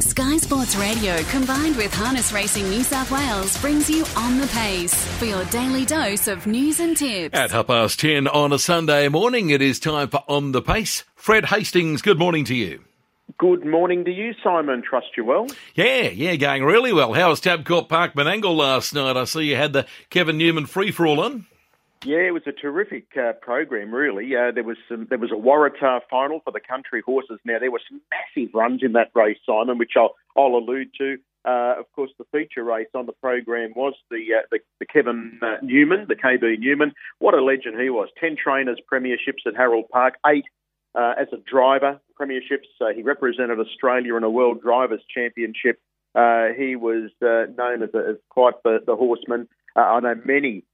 Sky Sports Radio combined with Harness Racing New South Wales brings you On the Pace for your daily dose of news and tips. At half past 10 on a Sunday morning, it is time for On the Pace. Fred Hastings, good morning to you. Good morning to you, Simon. Trust you well. Yeah, yeah, going really well. How was Tabcorp Park Menangle last night? I see you had the Kevin Newman free for all on. Yeah, it was a terrific uh, program. Really, uh, there was some, there was a Waratah final for the country horses. Now there were some massive runs in that race, Simon, which I'll, I'll allude to. Uh, of course, the feature race on the program was the uh, the, the, Kevin uh, Newman, the KB Newman. What a legend he was! Ten trainers, premierships at Harold Park, eight uh, as a driver, premierships. he represented Australia in a World Drivers' Championship. he was known as, a, as, quite the, the horseman. I know many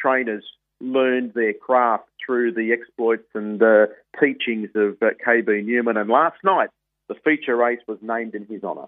trainers learned their craft through the exploits and uh, teachings of uh, KB Newman. And last night, the feature race was named in his honour.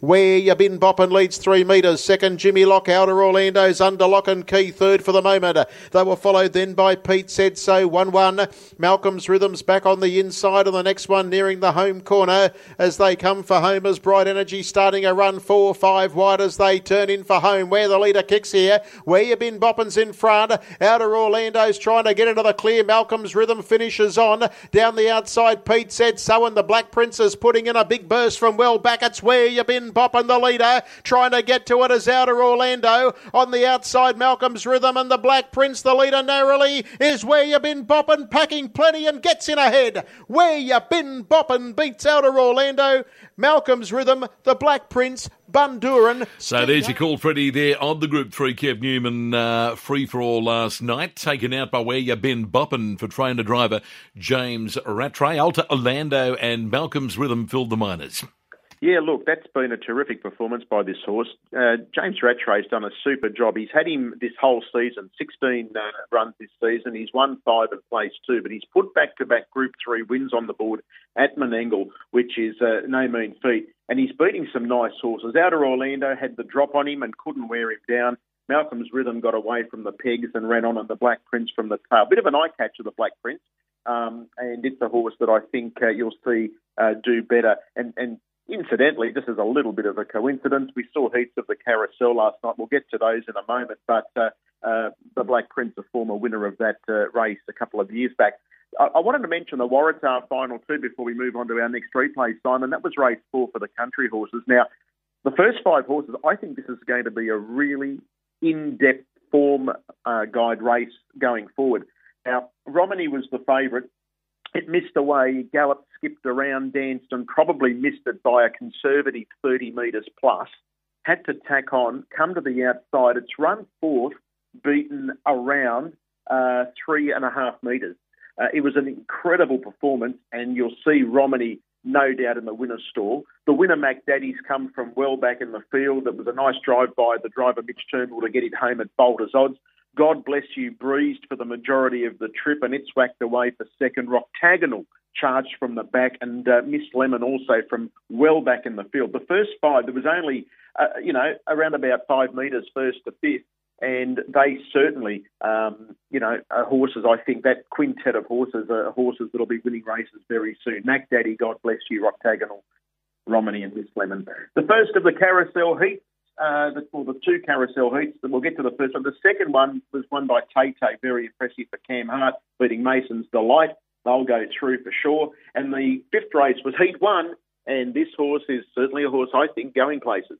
Where you been bopping leads three metres. Second, Jimmy Lock, Outer Orlando's under lock and key. Third for the moment. They were followed then by Pete Said So 1 1. Malcolm's Rhythms back on the inside, and the next one nearing the home corner as they come for home as Bright Energy starting a run 4 5 wide as they turn in for home. Where the leader kicks here. Where you been bopping's in front. Outer Orlando's trying to get into the clear. Malcolm's Rhythm finishes on. Down the outside, Pete Said So, and the Black Princess putting in a big burst from well back. It's where you been Bin Boppin, the leader, trying to get to it as outer Orlando. On the outside, Malcolm's Rhythm and the Black Prince, the leader narrowly, is where you've been boppin, packing plenty and gets in ahead. Where you've been boppin beats outer Orlando. Malcolm's Rhythm, the Black Prince, Bundoran. So there's your call, Freddie, there on the Group 3 Kev Newman uh, free for all last night. Taken out by where you been boppin for trainer driver James Rattray. Alta Orlando and Malcolm's Rhythm filled the minors. Yeah, look, that's been a terrific performance by this horse. Uh, James Rattray's done a super job. He's had him this whole season, 16 uh, runs this season. He's won five and placed two, but he's put back-to-back Group 3 wins on the board at Menangle, which is uh, no mean feat. And he's beating some nice horses. Outer Orlando had the drop on him and couldn't wear him down. Malcolm's Rhythm got away from the pegs and ran on, and the Black Prince from the tail. Bit of an eye catcher, the Black Prince. Um, and it's a horse that I think uh, you'll see uh, do better. And, and Incidentally, this is a little bit of a coincidence. We saw heats of the carousel last night. We'll get to those in a moment, but uh, uh, the Black Prince, a former winner of that uh, race a couple of years back. I-, I wanted to mention the Waratah final too before we move on to our next replay, Simon. That was race four for the country horses. Now, the first five horses, I think this is going to be a really in-depth form uh, guide race going forward. Now, Romany was the favourite. It missed away, galloped, skipped around, danced, and probably missed it by a conservative 30 metres plus. Had to tack on, come to the outside. It's run fourth, beaten around uh, three and a half metres. Uh, it was an incredible performance, and you'll see Romany no doubt in the winner's stall. The winner, Mac Daddy's come from well back in the field. It was a nice drive by the driver, Mitch Turnbull, to get it home at Bolter's odds. God Bless You breezed for the majority of the trip and it swacked away for second. Roctagonal charged from the back and uh, Miss Lemon also from well back in the field. The first five, there was only, uh, you know, around about five metres first to fifth. And they certainly, um, you know, are horses. I think that quintet of horses are horses that'll be winning races very soon. Mac Daddy, God bless you, Roctagonal, Romany, and Miss Lemon. The first of the carousel heats uh, the, two carousel heats. That we'll get to the first one. The second one was won by Tay Tay, very impressive for Cam Hart, beating Mason's Delight. They'll go through for sure. And the fifth race was Heat One, and this horse is certainly a horse I think going places.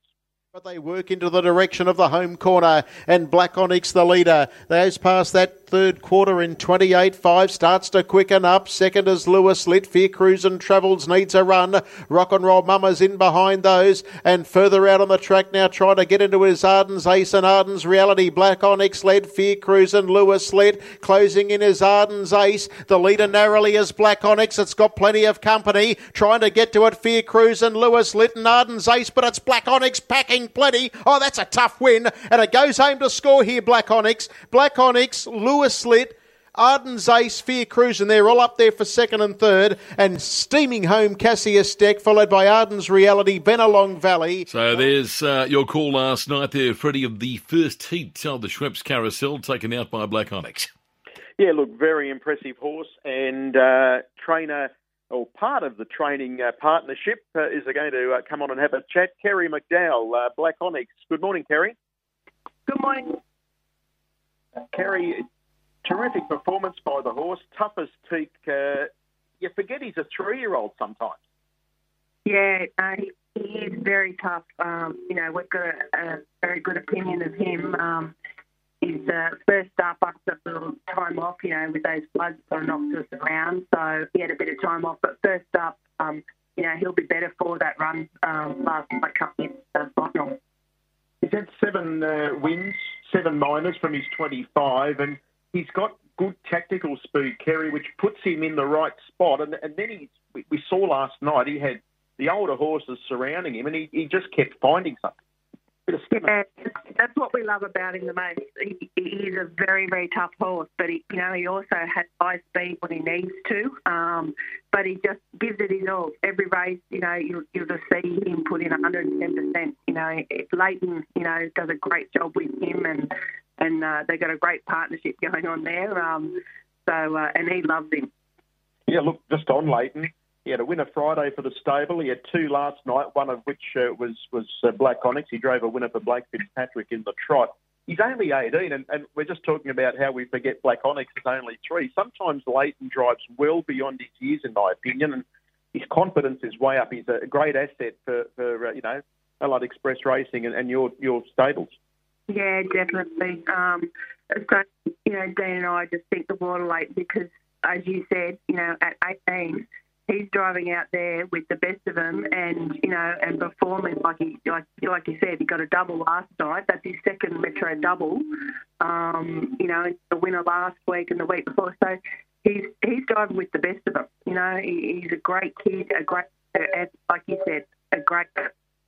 But they work into the direction of the home corner, and Black Onyx, the leader, goes past that third quarter in 28.5, starts to quicken up. Second is Lewis Lit, Fear Cruise and Travels needs a run. Rock and Roll Mama's in behind those, and further out on the track now, trying to get into his Arden's Ace and Arden's Reality. Black Onyx led Fear Cruise and Lewis Lit, closing in his Arden's Ace. The leader narrowly is Black Onyx. It's got plenty of company, trying to get to it. Fear Cruise and Lewis Lit and Arden's Ace, but it's Black Onyx packing plenty. Oh, that's a tough win. And it goes home to score here, Black Onyx. Black Onyx, Lewis Lit, Arden's Ace, Fear Cruise, and they're all up there for second and third. And steaming home, Cassius Deck, followed by Arden's Reality, Benalong Valley. So there's uh, your call last night there, Freddie, of the first heat of the Schweppes Carousel, taken out by Black Onyx. Yeah, look, very impressive horse. And uh, trainer or part of the training uh, partnership, uh, is going to uh, come on and have a chat. Kerry McDowell, uh, Black Onyx. Good morning, Kerry. Good morning. Kerry, terrific performance by the horse. Tough as teak. Uh, you forget he's a three-year-old sometimes. Yeah, uh, he, he is very tough. Um, you know, we've got a, a, very good opinion of him. Um, he's uh, first up after a little time off, you know, with those floods sort of knocked us around. So he had a bit of time off. But first up, um, you know, he'll be better for that run um, last night coming into the final. He's had seven uh, wins, seven minors from his 25, and he's got good tactical speed, Kerry, which puts him in the right spot. And, and then he, we, saw last night he had the older horses surrounding him, and he, he just kept finding something. Yeah, that's what we love about him the most. He, he's a very, very tough horse, but he, you know, he also has high speed when he needs to. Um, but he just gives it his all. Every race, you know, you'll, you'll just see him put in 110%. You know, Leighton, you know, does a great job with him, and and uh, they've got a great partnership going on there. Um, so, uh, and he loves him. Yeah, look, just on Leighton, he had a winner Friday for the stable. He had two last night, one of which uh, was was uh, Black Onyx. He drove a winner for Blake Fitzpatrick in the trot. He's only 18, and, and we're just talking about how we forget Black Onyx is only three. Sometimes Leighton drives well beyond his years, in my opinion, and his confidence is way up. He's a great asset for, for uh, you know, Allied Express Racing and, and your your stables. Yeah, definitely. Um, so, you know, Dean and I just think the water late because, as you said, you know, at 18, he's driving out there with the best of them, and you know, and performing like he like like you said, he got a double last night. That's his second Metro double. Um, you know, the winner last week and the week before. So he's he's driving with the best of them. You know, he, he's a great kid, a great, like you said, a great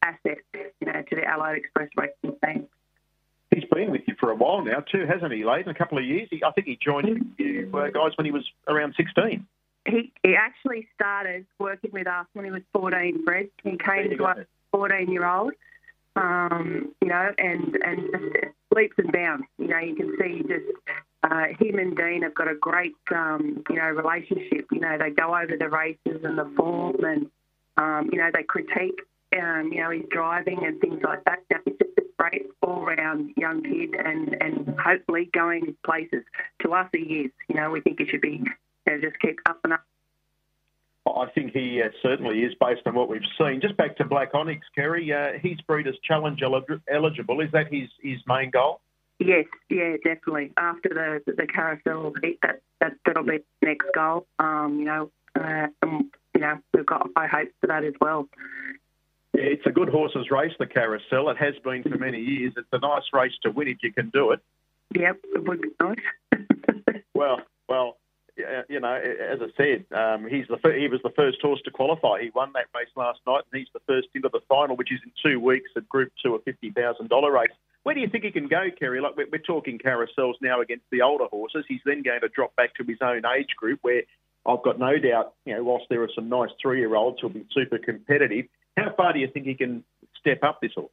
asset. You know, to the Allied Express racing team. He's been with you for a while now too, hasn't he? In a couple of years. He, I think he joined you uh, guys when he was around sixteen he, he actually started working with us when he was 14, Fred. He came to us 14 year old, um, you know, and, and just leaps and bounds. You know, you can see just uh, him and Dean have got a great, um, you know, relationship. You know, they go over the races and the form and, um, you know, they critique, um, you know, his driving and things like that. Now, he's just a great all-round young kid and, and hopefully going places. To us, he is. You know, we think he should be and just keep up and up. I think he uh, certainly is based on what we've seen. Just back to Black Onyx, Kerry. Uh, he's Breeders' Challenge eligible. Is that his, his main goal? Yes, yeah, definitely. After the the carousel beat, that, that that'll be the next goal. Um, you know, uh, and, you know, we've got high hopes for that as well. It's a good horses race, the carousel. It has been for many years. It's a nice race to win if you can do it. Yep, it would be nice. well, well, you know, as I said, um, he's the he was the first horse to qualify. He won that race last night, and he's the first into the final, which is in two weeks at Group Two, a fifty thousand dollar race. Where do you think he can go, Kerry? Like we're, we're talking carousels now against the older horses. He's then going to drop back to his own age group, where I've got no doubt, you know, whilst there are some nice three-year-olds who'll be super competitive, how far do you think he can step up this horse?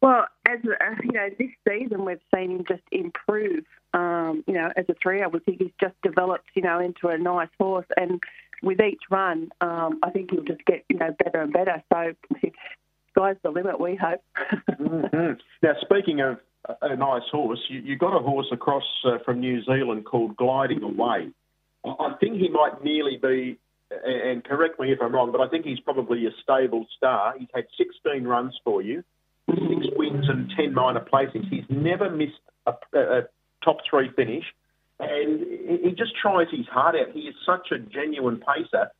Well, as uh, you know, this season we've seen him just improve. Um, you know, as a three, I would think he's just developed, you know, into a nice horse, and with each run, um, I think he'll just get, you know, better and better. So, sky's the limit. We hope. mm-hmm. Now, speaking of a nice horse, you, you got a horse across uh, from New Zealand called Gliding Away. I think he might nearly be and correct me if I'm wrong, but I think he's probably a stable star. He's had 16 runs for you six wins and 10 minor placings. He's never missed a, a top three finish, and he just tries his heart out. He is such a genuine pacer.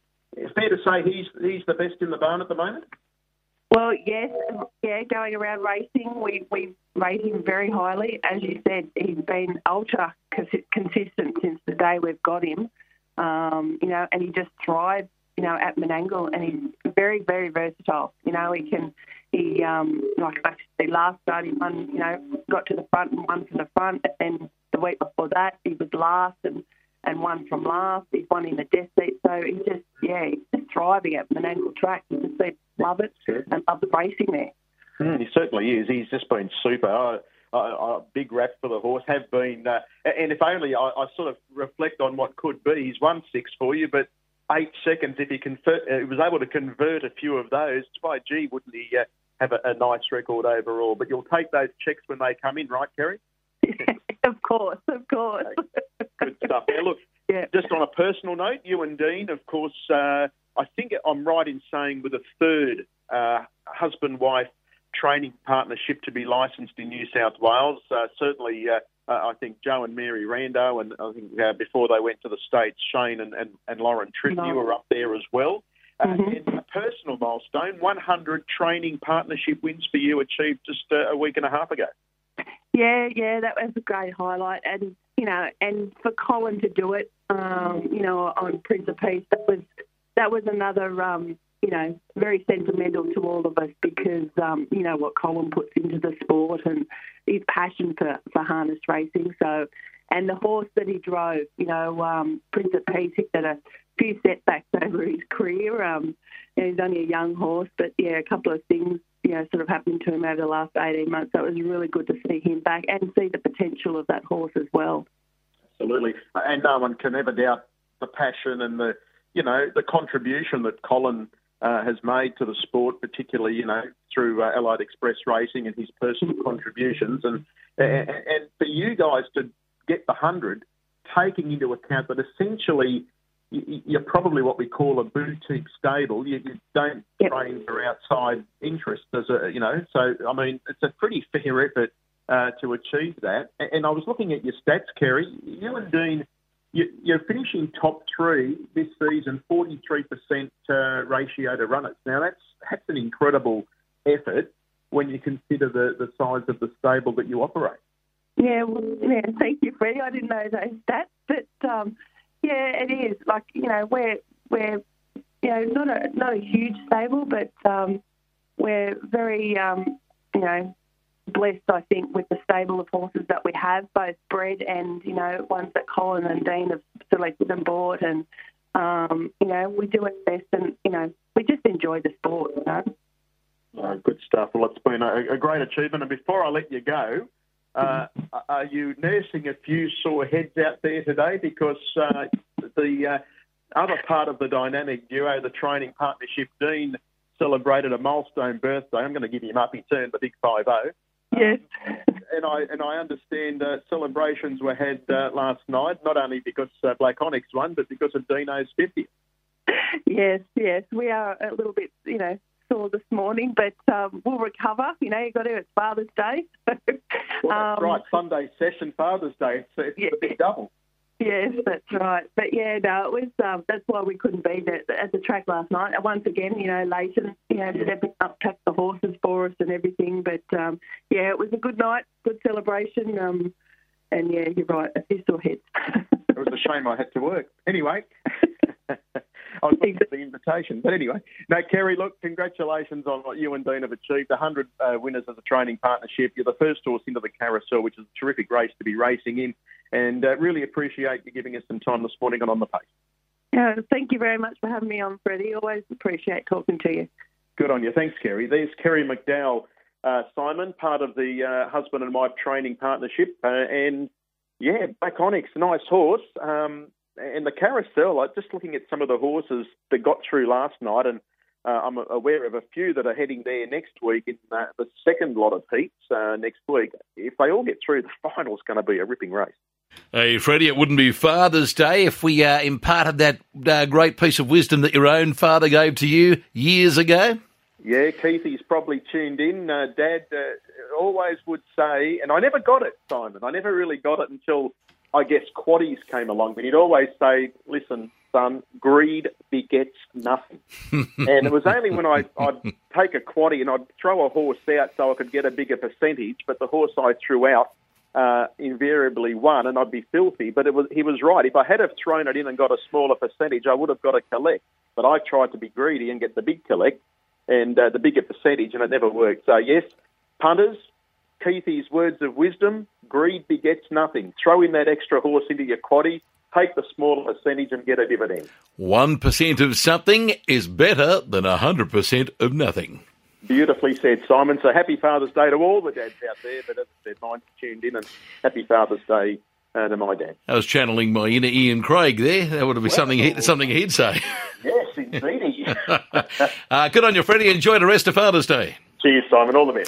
Fair to say he's he's the best in the barn at the moment. Well, yes, yeah. Going around racing, we we rate him very highly. As you said, he's been ultra consistent since the day we've got him. Um, you know, and he just thrives. You know, at Menangle, and he's very, very versatile. You know, he can he, um, like I said, last start, he won, you know, got to the front and won from the front. And the week before that, he was last and, and won from last. He's won in the death seat. So he's just, yeah, he's just thriving at Menangle track. He just love it and love the racing there. Mm, he certainly is. He's just been super. I, I, big rap for the horse. Have been, uh, and if only I, I, sort of reflect on what could be. He's won six for you, but eight seconds. If he, convert, uh, he was able to convert a few of those, by gee, wouldn't he uh, have a, a nice record overall? But you'll take those checks when they come in, right, Kerry? of course, of course. Good stuff. Now, look, yeah. just on a personal note, you and Dean, of course, uh, I think I'm right in saying with a third uh, husband wife training partnership to be licensed in New South Wales. Uh, certainly, uh, uh, I think Joe and Mary Rando, and I think uh, before they went to the States, Shane and, and, and Lauren Tritt, no. were up there as well. Uh, mm-hmm. And a personal milestone, 100 training partnership wins for you achieved just uh, a week and a half ago. Yeah, yeah, that was a great highlight, and you know, and for Colin to do it, um, you know, on Prince of Peace, that was that was another, um, you know, very sentimental to all of us because um, you know what Colin puts into the sport and his passion for for harness racing. So, and the horse that he drove, you know, um, Prince of Peace, he had a few setbacks over his career. Um, he's only a young horse, but yeah, a couple of things you know, sort of happened to him over the last 18 months. So it was really good to see him back and see the potential of that horse as well. Absolutely. And no one can ever doubt the passion and the, you know, the contribution that Colin uh, has made to the sport, particularly, you know, through uh, Allied Express Racing and his personal contributions. And, and, and for you guys to get the 100, taking into account that essentially you're probably what we call a boutique stable. You, you don't yep. train for outside interests, as a you know. So I mean, it's a pretty fair effort uh, to achieve that. And I was looking at your stats, Kerry. You and Dean, you, are finishing top three this season, 43% uh, ratio to runners. Now that's that's an incredible effort when you consider the, the size of the stable that you operate. Yeah, well, yeah. Thank you, Freddie. I didn't know those stats, but. Um, yeah, it is. Like you know, we're we're you know not a not a huge stable, but um, we're very um, you know blessed. I think with the stable of horses that we have, both bred and you know ones that Colin and Dean have selected and bought, and um, you know we do our best, and you know we just enjoy the sport. You know. Oh, good stuff. Well, it's been a, a great achievement. And before I let you go, uh, are you nursing a few sore heads out there today? Because uh, the uh, other part of the dynamic duo, the training partnership, Dean celebrated a milestone birthday. I'm going to give him up. He turned the big five zero. Yes. Um, and I and I understand uh, celebrations were had uh, last night, not only because uh, Black Onyx won, but because of Dino's 50th. Yes, yes, we are a little bit, you know, sore this morning, but um, we'll recover. You know, you've got to. It's Father's Day. well, that's um, right. Sunday session, Father's Day. It's, it's yeah. a big double. Yes, that's right. But yeah, no, it was. Um, that's why we couldn't be at, at the track last night. Once again, you know, Leighton, you know, did everything up, packed the horses for us and everything. But um, yeah, it was a good night, good celebration. Um, and yeah, you're right, a few sore heads. it was a shame I had to work. Anyway. I was looking at the invitation. But anyway, no, Kerry, look, congratulations on what you and Dean have achieved. 100 uh, winners as a training partnership. You're the first horse into the carousel, which is a terrific race to be racing in. And uh, really appreciate you giving us some time this morning on On the Pace. Yeah, thank you very much for having me on, Freddie. Always appreciate talking to you. Good on you. Thanks, Kerry. There's Kerry McDowell, uh, Simon, part of the uh, husband and wife training partnership. Uh, and yeah, Onyx, nice horse. Um, and the carousel, like just looking at some of the horses that got through last night, and uh, I'm aware of a few that are heading there next week in uh, the second lot of heats uh, next week. If they all get through, the final's going to be a ripping race. Hey, Freddie, it wouldn't be Father's Day if we uh, imparted that uh, great piece of wisdom that your own father gave to you years ago. Yeah, Keith, Keithy's probably tuned in. Uh, Dad always would say, and I never got it, Simon. I never really got it until I guess quaddies came along, but he'd always say, "Listen, son, greed begets nothing." and it was only when I, would take a quaddie and I'd throw a horse out so I could get a bigger percentage, but the horse I threw out uh, invariably won, and I'd be filthy. But it was he was right. If I had have thrown it in and got a smaller percentage, I would have got a collect. But I tried to be greedy and get the big collect and uh, the bigger percentage, and it never worked. So yes, punters, Keithy's words of wisdom greed begets nothing. Throw in that extra horse into your quaddy, take the smaller percentage and get a dividend. 1% of something is better than 100% of nothing. Beautifully said, Simon. So happy Father's Day to all the dads out there, but as I said, mine's tuned in, and happy Father's Day uh, to my dad. I was channeling my inner Ian Craig there. That would have be something he, something he'd say. Yes, indeed. uh, good on you, Freddie. Enjoy the rest of Father's Day. Cheers, Simon. All the best.